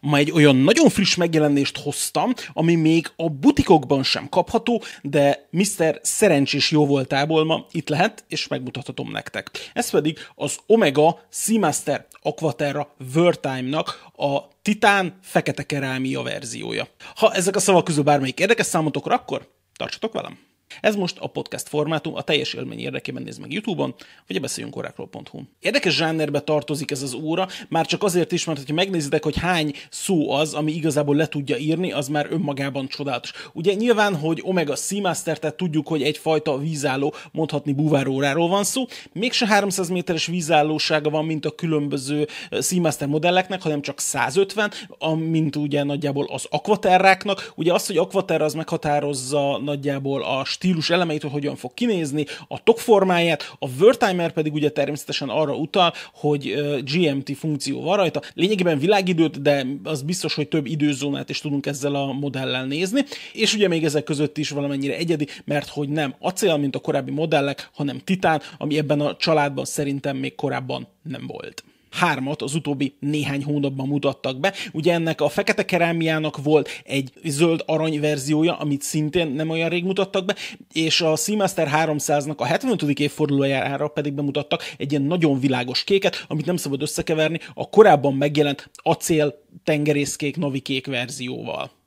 Ma egy olyan nagyon friss megjelenést hoztam, ami még a butikokban sem kapható, de Mr. Szerencsés jóvoltából ma itt lehet, és megmutathatom nektek. Ez pedig az Omega Seamaster Aquaterra Vertime-nak a Titán fekete kerámia verziója. Ha ezek a szavak közül bármelyik érdekes számotokra, akkor tartsatok velem! Ez most a podcast formátum, a teljes élmény érdekében néz meg YouTube-on, vagy a beszéljünk órákról.hu. Érdekes zsánerbe tartozik ez az óra, már csak azért is, mert ha megnézitek, hogy hány szó az, ami igazából le tudja írni, az már önmagában csodálatos. Ugye nyilván, hogy Omega Seamaster, tehát tudjuk, hogy egyfajta vízálló, mondhatni búváróráról van szó, mégse 300 méteres vízállósága van, mint a különböző Seamaster modelleknek, hanem csak 150, mint ugye nagyjából az akvaterráknak. Ugye az, hogy akvaterra az meghatározza nagyjából a stílus elemeit, hogy hogyan fog kinézni, a tok formáját, a Wordtimer pedig ugye természetesen arra utal, hogy GMT funkció van rajta. Lényegében világidőt, de az biztos, hogy több időzónát is tudunk ezzel a modellel nézni, és ugye még ezek között is valamennyire egyedi, mert hogy nem acél, mint a korábbi modellek, hanem titán, ami ebben a családban szerintem még korábban nem volt hármat az utóbbi néhány hónapban mutattak be. Ugye ennek a fekete kerámiának volt egy zöld arany verziója, amit szintén nem olyan rég mutattak be, és a Seamaster 300-nak a 75. évfordulójára pedig bemutattak egy ilyen nagyon világos kéket, amit nem szabad összekeverni a korábban megjelent acél tengerészkék, navikék verzióval.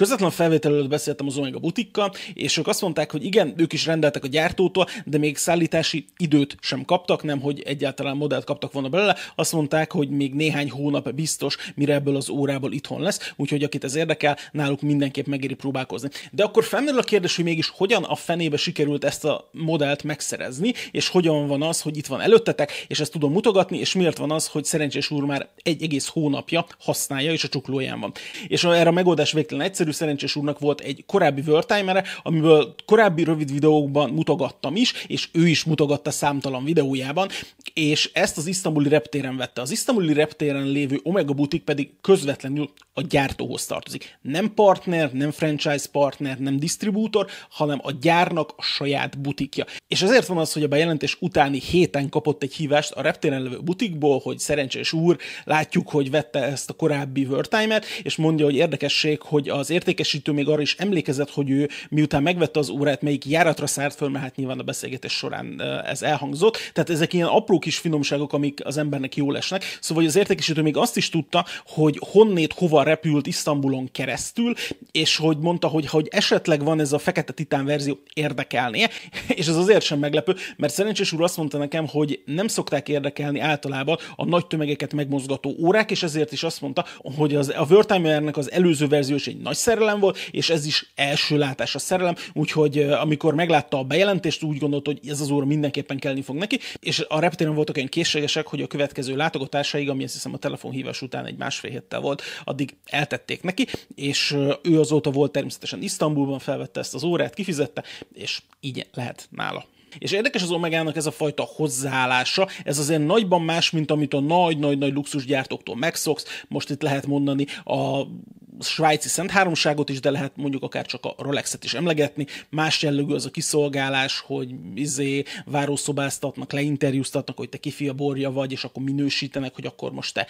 Közvetlen felvétel előtt beszéltem az Omega butikkal, és ők azt mondták, hogy igen, ők is rendeltek a gyártótól, de még szállítási időt sem kaptak, nem hogy egyáltalán modellt kaptak volna belőle. Azt mondták, hogy még néhány hónap biztos, mire ebből az órából itthon lesz, úgyhogy akit ez érdekel, náluk mindenképp megéri próbálkozni. De akkor felmerül a kérdés, hogy mégis hogyan a fenébe sikerült ezt a modellt megszerezni, és hogyan van az, hogy itt van előttetek, és ezt tudom mutogatni, és miért van az, hogy szerencsés úr már egy egész hónapja használja, és a csuklóján van. És erre a megoldás végtelen egyszerű, egyszerű szerencsés úrnak volt egy korábbi Worldtimere, amiből korábbi rövid videókban mutogattam is, és ő is mutogatta számtalan videójában, és ezt az isztambuli reptéren vette. Az isztambuli reptéren lévő Omega Boutique pedig közvetlenül a gyártóhoz tartozik. Nem partner, nem franchise partner, nem distribútor, hanem a gyárnak a saját butikja. És ezért van az, hogy a bejelentés utáni héten kapott egy hívást a reptéren levő butikból, hogy szerencsés úr, látjuk, hogy vette ezt a korábbi Worldtimer, és mondja, hogy érdekesség, hogy az értékesítő még arra is emlékezett, hogy ő miután megvette az órát, melyik járatra szárt föl, mert hát nyilván a beszélgetés során ez elhangzott. Tehát ezek ilyen apró kis finomságok, amik az embernek jól esnek. Szóval az értékesítő még azt is tudta, hogy honnét hova repült Isztambulon keresztül, és hogy mondta, hogy, hogy esetleg van ez a fekete titán verzió érdekelnie, és ez azért sem meglepő, mert szerencsés úr azt mondta nekem, hogy nem szokták érdekelni általában a nagy tömegeket megmozgató órák, és ezért is azt mondta, hogy az, a Wörtheimernek az előző verzió is egy nagy szerelem volt, és ez is első látás a szerelem, úgyhogy amikor meglátta a bejelentést, úgy gondolt, hogy ez az óra mindenképpen kellni fog neki, és a reptéren voltak olyan készségesek, hogy a következő látogatásaig, ami azt hiszem a telefonhívás után egy másfél héttel volt, addig eltették neki, és ő azóta volt természetesen Isztambulban, felvette ezt az órát, kifizette, és így lehet nála. És érdekes az Omegának ez a fajta hozzáállása, ez azért nagyban más, mint amit a nagy-nagy-nagy luxusgyártóktól megszoksz. Most itt lehet mondani a svájci Szent Háromságot is, de lehet mondjuk akár csak a Rolexet is emlegetni. Más jellegű az a kiszolgálás, hogy izé várószobáztatnak, leinterjúztatnak, hogy te kifia borja vagy, és akkor minősítenek, hogy akkor most te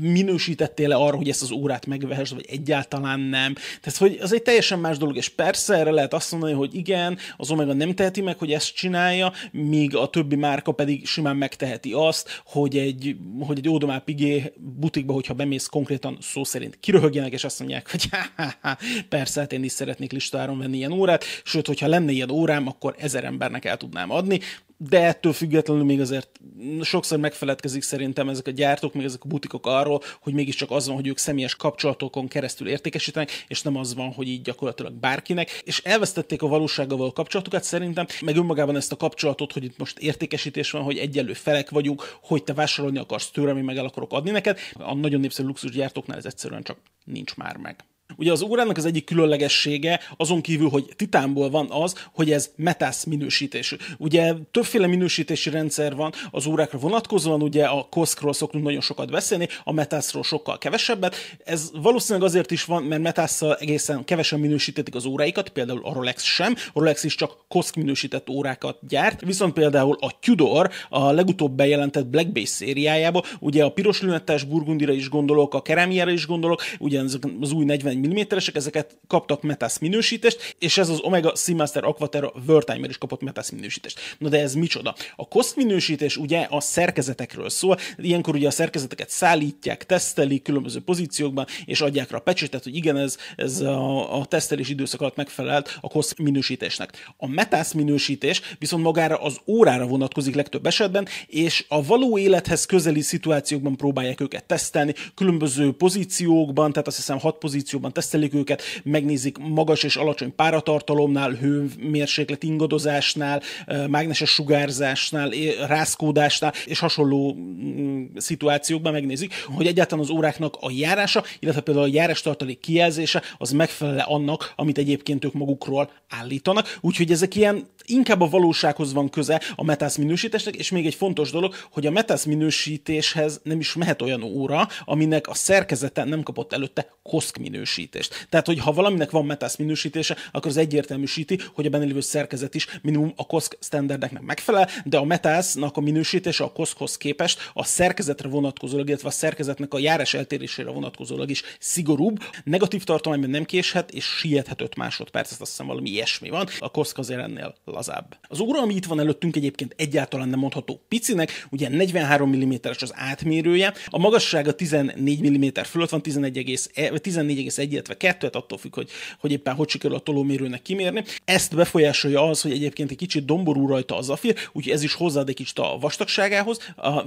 minősítettél-e arra, hogy ezt az órát megvehess, vagy egyáltalán nem. Tehát, hogy az egy teljesen más dolog, és persze erre lehet azt mondani, hogy igen, az Omega nem teheti meg, hogy ezt csinálja, míg a többi márka pedig simán megteheti azt, hogy egy, hogy egy Odomá Pigé butikba, hogyha bemész konkrétan szó szerint kiröhögjenek, és azt azt mondják, hogy há, há, há, persze, hát én is szeretnék listáron venni ilyen órát, sőt, hogyha lenne ilyen órám, akkor ezer embernek el tudnám adni, de ettől függetlenül még azért sokszor megfeledkezik szerintem ezek a gyártók, még ezek a butikok arról, hogy mégiscsak az van, hogy ők személyes kapcsolatokon keresztül értékesítenek, és nem az van, hogy így gyakorlatilag bárkinek, és elvesztették a valósággal való kapcsolatokat szerintem, meg önmagában ezt a kapcsolatot, hogy itt most értékesítés van, hogy egyenlő felek vagyunk, hogy te vásárolni akarsz tőlem, én meg el akarok adni neked. A nagyon népszerű luxusgyártóknál ez egyszerűen csak nincs már meg. Ugye az órának az egyik különlegessége, azon kívül, hogy titánból van az, hogy ez metász minősítésű. Ugye többféle minősítési rendszer van az órákra vonatkozóan, ugye a COSC-ról szoktunk nagyon sokat beszélni, a metászról sokkal kevesebbet. Ez valószínűleg azért is van, mert metásszal egészen kevesen minősítetik az óráikat, például a Rolex sem. A Rolex is csak COSC minősített órákat gyárt, viszont például a Tudor a legutóbb bejelentett Black Base szériájába, ugye a piros lünettes burgundira is gondolok, a kerámiára is gondolok, ugye az új 40 mm-esek, ezeket kaptak metász minősítést, és ez az Omega Seamaster Aquaterra World Timer is kapott metász minősítést. Na de ez micsoda? A COSC minősítés ugye a szerkezetekről szól, ilyenkor ugye a szerkezeteket szállítják, tesztelik különböző pozíciókban, és adják rá a pecsétet, hogy igen, ez, ez a, a tesztelés időszak alatt megfelelt a COSC minősítésnek. A metász minősítés viszont magára az órára vonatkozik legtöbb esetben, és a való élethez közeli szituációkban próbálják őket tesztelni, különböző pozíciókban, tehát azt hiszem hat pozícióban tesztelik őket, megnézik magas és alacsony páratartalomnál, hőmérséklet ingadozásnál, mágneses sugárzásnál, rázkódásnál és hasonló mm, szituációkban megnézik, hogy egyáltalán az óráknak a járása, illetve például a járástartalék kijelzése az megfelel annak, amit egyébként ők magukról állítanak. Úgyhogy ezek ilyen inkább a valósághoz van köze a metász minősítésnek, és még egy fontos dolog, hogy a metász minősítéshez nem is mehet olyan óra, aminek a szerkezete nem kapott előtte koszk minősítést. Tehát, hogy ha valaminek van metász minősítése, akkor az egyértelműsíti, hogy a benne lévő szerkezet is minimum a koszk standardeknek megfelel, de a metásznak a minősítése a koszkhoz képest a szerkezetre vonatkozólag, illetve a szerkezetnek a járás eltérésére vonatkozólag is szigorúbb. Negatív tartományban nem késhet, és siethet 5 másodperc, ezt azt hiszem valami ilyesmi van. A koszk azért ennél lazább. Az óra, ami itt van előttünk egyébként egyáltalán nem mondható picinek, ugye 43 mm-es az átmérője, a magassága 14 mm fölött van, 11,1, 14,1, illetve 2, attól függ, hogy, hogy éppen hogy sikerül a tolómérőnek kimérni. Ezt befolyásolja az, hogy egyébként egy kicsit domború rajta a zafír, úgyhogy ez is hozzáad egy kicsit a vastagságához,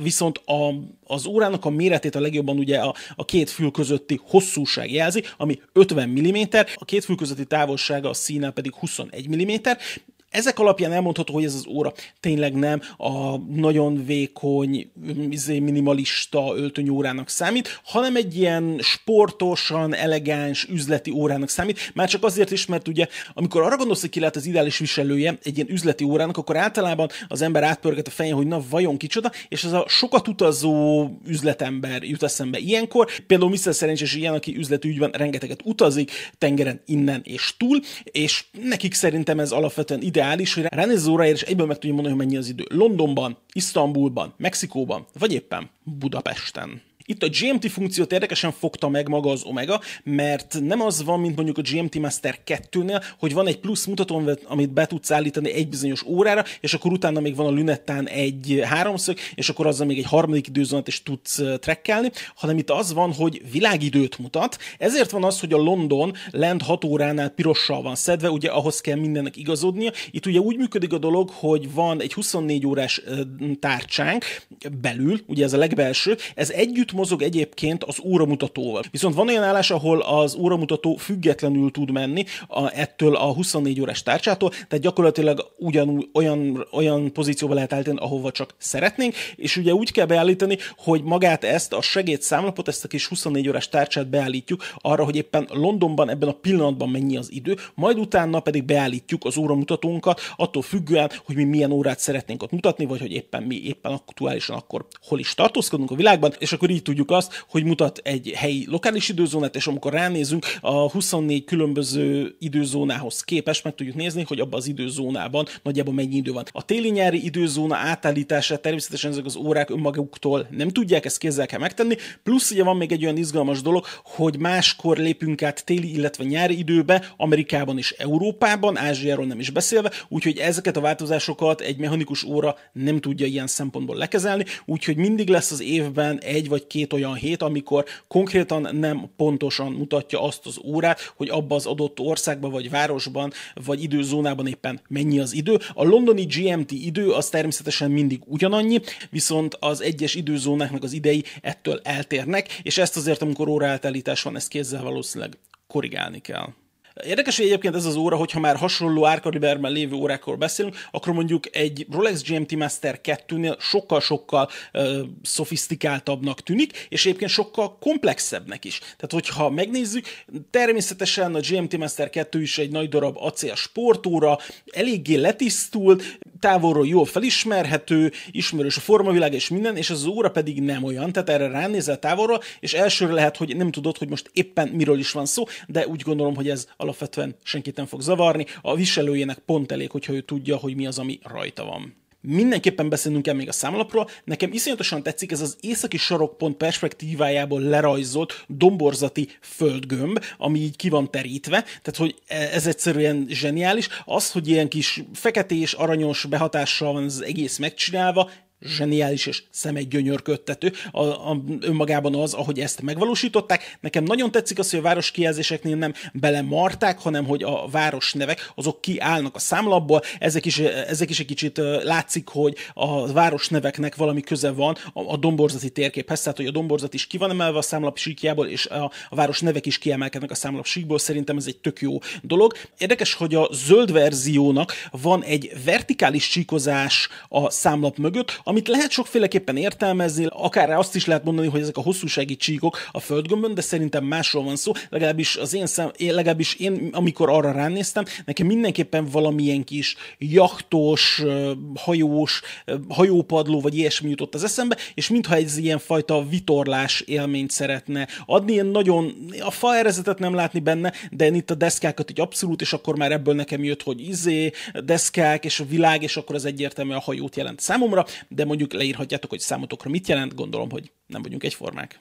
viszont a, az órának a méretét a legjobban ugye a, a két fül közötti hosszúság jelzi, ami 50 mm, a két fül közötti távolsága a színe pedig 21 mm, ezek alapján elmondható, hogy ez az óra tényleg nem a nagyon vékony, izé, minimalista öltönyórának számít, hanem egy ilyen sportosan, elegáns, üzleti órának számít. Már csak azért is, mert ugye, amikor arra gondolsz, hogy ki lehet az ideális viselője egy ilyen üzleti órának, akkor általában az ember átpörget a fején, hogy na vajon kicsoda, és ez a sokat utazó üzletember jut eszembe ilyenkor. Például Mr. Szerencsés ilyen, aki üzletügyben rengeteget utazik, tengeren innen és túl, és nekik szerintem ez alapvetően ide ideális, hogy ránéz az óráért, és egyből meg tudja mondani, hogy mennyi az idő. Londonban, Isztambulban, Mexikóban, vagy éppen Budapesten. Itt a GMT funkciót érdekesen fogta meg maga az Omega, mert nem az van, mint mondjuk a GMT Master 2-nél, hogy van egy plusz mutató, amit be tudsz állítani egy bizonyos órára, és akkor utána még van a Lunettán egy háromszög, és akkor azzal még egy harmadik időzónat is tudsz trekkelni, hanem itt az van, hogy világidőt mutat. Ezért van az, hogy a London lent 6 óránál pirossal van szedve, ugye ahhoz kell mindennek igazodnia. Itt ugye úgy működik a dolog, hogy van egy 24 órás tárcsánk belül, ugye ez a legbelső, ez együtt mozog egyébként az óramutatóval. Viszont van olyan állás, ahol az óramutató függetlenül tud menni a, ettől a 24 órás tárcsától, tehát gyakorlatilag ugyanúgy olyan, olyan pozícióba lehet állítani, ahova csak szeretnénk, és ugye úgy kell beállítani, hogy magát ezt a segédszámlapot, ezt a kis 24 órás tárcsát beállítjuk arra, hogy éppen Londonban ebben a pillanatban mennyi az idő, majd utána pedig beállítjuk az óramutatónkat, attól függően, hogy mi milyen órát szeretnénk ott mutatni, vagy hogy éppen mi éppen aktuálisan akkor hol is tartózkodunk a világban, és akkor így tudjuk azt, hogy mutat egy helyi lokális időzónát, és amikor ránézünk a 24 különböző időzónához képest, meg tudjuk nézni, hogy abban az időzónában nagyjából mennyi idő van. A téli-nyári időzóna átállítása természetesen ezek az órák önmaguktól nem tudják, ezt kézzel kell megtenni, plusz ugye van még egy olyan izgalmas dolog, hogy máskor lépünk át téli, illetve nyári időbe, Amerikában és Európában, Ázsiáról nem is beszélve, úgyhogy ezeket a változásokat egy mechanikus óra nem tudja ilyen szempontból lekezelni, úgyhogy mindig lesz az évben egy vagy két olyan hét, amikor konkrétan nem pontosan mutatja azt az órát, hogy abba az adott országban, vagy városban, vagy időzónában éppen mennyi az idő. A londoni GMT idő az természetesen mindig ugyanannyi, viszont az egyes időzónáknak az idei ettől eltérnek, és ezt azért, amikor óraátállítás van, ezt kézzel valószínűleg korrigálni kell. Érdekes, hogy egyébként ez az óra, hogyha már hasonló árkaliberben lévő órákról beszélünk, akkor mondjuk egy Rolex GMT Master 2-nél sokkal-sokkal uh, szofisztikáltabbnak tűnik, és egyébként sokkal komplexebbnek is. Tehát, hogyha megnézzük, természetesen a GMT Master 2 is egy nagy darab acél sportóra, eléggé letisztult, távolról jól felismerhető, ismerős a formavilág és minden, és az óra pedig nem olyan, tehát erre ránézel távolról, és elsőre lehet, hogy nem tudod, hogy most éppen miről is van szó, de úgy gondolom, hogy ez alapvetően senkit nem fog zavarni. A viselőjének pont elég, hogyha ő tudja, hogy mi az, ami rajta van. Mindenképpen beszélnünk kell még a számlapról. Nekem iszonyatosan tetszik ez az északi sarokpont perspektívájából lerajzolt domborzati földgömb, ami így ki van terítve, tehát hogy ez egyszerűen zseniális. Az, hogy ilyen kis feketés, aranyos behatással van az egész megcsinálva, zseniális és szemegygyönyörködtető a, a, önmagában az, ahogy ezt megvalósították. Nekem nagyon tetszik az, hogy a város kijelzéseknél nem belemarták, hanem hogy a város nevek azok kiállnak a számlapból. Ezek is, ezek is egy kicsit látszik, hogy a város neveknek valami köze van a, a domborzati térképhez, tehát hogy a domborzat is ki van emelve a számlap síkjából, és a, a város nevek is kiemelkednek a számlap síkból. Szerintem ez egy tök jó dolog. Érdekes, hogy a zöld verziónak van egy vertikális csíkozás a számlap mögött, amit lehet sokféleképpen értelmezni, akár azt is lehet mondani, hogy ezek a hosszúsági csíkok a földgömbön, de szerintem másról van szó, legalábbis az én szem, én, legalábbis én, amikor arra ránéztem, nekem mindenképpen valamilyen kis jachtos, hajós, hajópadló, vagy ilyesmi jutott az eszembe, és mintha ez ilyen fajta vitorlás élményt szeretne adni, ilyen nagyon, a faerezetet nem látni benne, de én itt a deszkákat így abszolút, és akkor már ebből nekem jött, hogy izé, deszkák, és a világ, és akkor az egyértelműen a hajót jelent számomra, de mondjuk leírhatjátok, hogy számotokra mit jelent, gondolom, hogy nem vagyunk egyformák.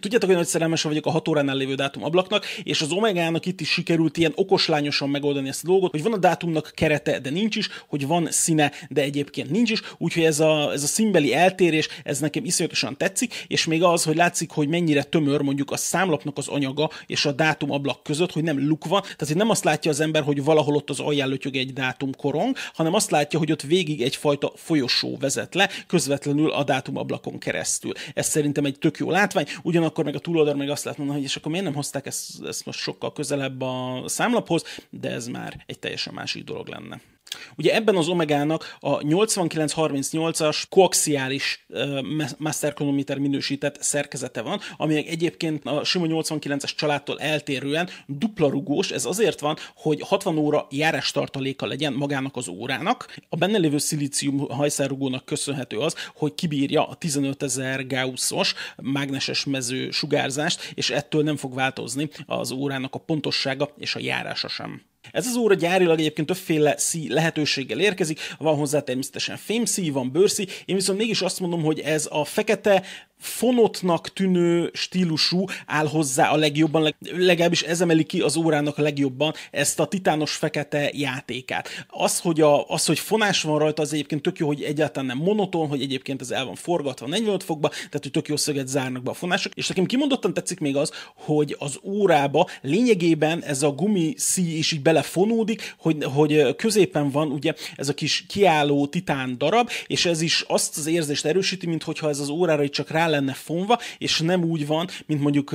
Tudjátok, hogy nagy szerelmes vagyok a 6 óránál lévő dátum ablaknak, és az Omegának itt is sikerült ilyen okoslányosan megoldani ezt a dolgot, hogy van a dátumnak kerete, de nincs is, hogy van színe, de egyébként nincs is, úgyhogy ez a, ez a színbeli eltérés, ez nekem iszonyatosan tetszik, és még az, hogy látszik, hogy mennyire tömör mondjuk a számlapnak az anyaga és a dátum ablak között, hogy nem luk van, tehát hogy nem azt látja az ember, hogy valahol ott az alján lötyög egy dátum korong, hanem azt látja, hogy ott végig egyfajta folyosó vezet le, közvetlenül a dátum ablakon keresztül. Ez szerintem egy tök jó látvány, ugyanakkor meg a túloldal meg azt lehet mondani, hogy és akkor miért nem hozták ezt, ezt most sokkal közelebb a számlaphoz, de ez már egy teljesen másik dolog lenne. Ugye ebben az Omegának a 8938-as koaxiális master chronometer minősített szerkezete van, ami egyébként a sima 89-es családtól eltérően dupla rugós, ez azért van, hogy 60 óra járás tartaléka legyen magának az órának. A benne lévő szilícium hajszárugónak köszönhető az, hogy kibírja a 15 ezer gaussos mágneses mező sugárzást, és ettől nem fog változni az órának a pontossága és a járása sem. Ez az óra gyárilag egyébként többféle szí lehetőséggel érkezik, van hozzá természetesen fémszí, van bőrszí, én viszont mégis azt mondom, hogy ez a fekete fonotnak tűnő stílusú áll hozzá a legjobban, leg, legalábbis ez emeli ki az órának a legjobban ezt a titános fekete játékát. Az, hogy, a, az, hogy fonás van rajta, az egyébként tök jó, hogy egyáltalán nem monoton, hogy egyébként ez el van forgatva 45 fokba, tehát hogy tök jó szöget zárnak be a fonások, és nekem kimondottan tetszik még az, hogy az órába lényegében ez a gumi szí is így belefonódik, hogy, hogy középen van ugye ez a kis kiálló titán darab, és ez is azt az érzést erősíti, mintha ez az órára csak rá lenne fonva, és nem úgy van, mint mondjuk,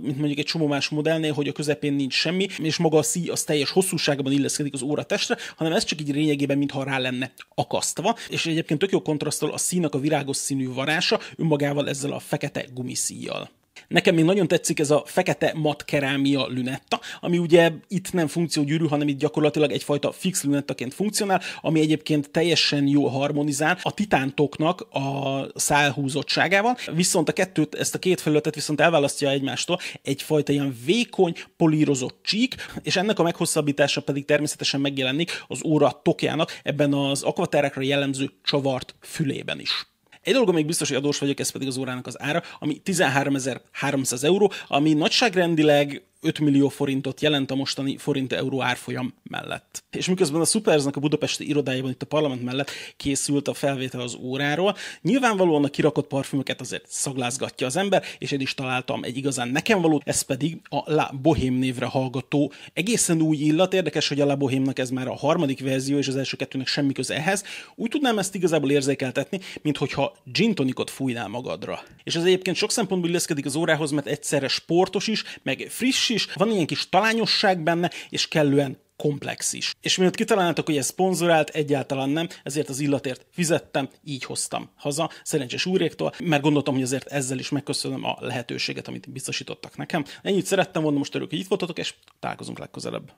mint mondjuk egy csomó más modellnél, hogy a közepén nincs semmi, és maga a szíj az teljes hosszúságban illeszkedik az óra testre, hanem ez csak így lényegében, mintha rá lenne akasztva, és egyébként tök jó kontrasztol a színak a virágos színű varása önmagával ezzel a fekete gumiszíjjal. Nekem még nagyon tetszik ez a fekete mat kerámia lünetta, ami ugye itt nem funkciógyűrű, hanem itt gyakorlatilag egyfajta fix lünettaként funkcionál, ami egyébként teljesen jól harmonizál a titántoknak a szálhúzottságával, viszont a kettőt, ezt a két felületet viszont elválasztja egymástól egyfajta ilyen vékony, polírozott csík, és ennek a meghosszabbítása pedig természetesen megjelenik az óra tokjának ebben az akvaterákra jellemző csavart fülében is. Egy dolog még biztos, hogy adós vagyok, ez pedig az órának az ára, ami 13.300 euró, ami nagyságrendileg 5 millió forintot jelent a mostani forint-euró árfolyam mellett. És miközben a Superznak a budapesti irodájában itt a parlament mellett készült a felvétel az óráról, nyilvánvalóan a kirakott parfümöket azért szaglázgatja az ember, és én is találtam egy igazán nekem való, ez pedig a La Bohème névre hallgató egészen új illat. Érdekes, hogy a La Bohémnak ez már a harmadik verzió, és az első kettőnek semmi köze ehhez. Úgy tudnám ezt igazából érzékeltetni, mint hogyha gin tonicot fújnál magadra. És ez egyébként sok szempontból illeszkedik az órához, mert egyszerre sportos is, meg friss is, van ilyen kis talányosság benne, és kellően komplex is. És miatt kitaláltak, hogy ez szponzorált, egyáltalán nem, ezért az illatért fizettem, így hoztam haza szerencsés úréktól, mert gondoltam, hogy azért ezzel is megköszönöm a lehetőséget, amit biztosítottak nekem. Ennyit szerettem volna, most örülök, hogy itt voltatok, és találkozunk legközelebb.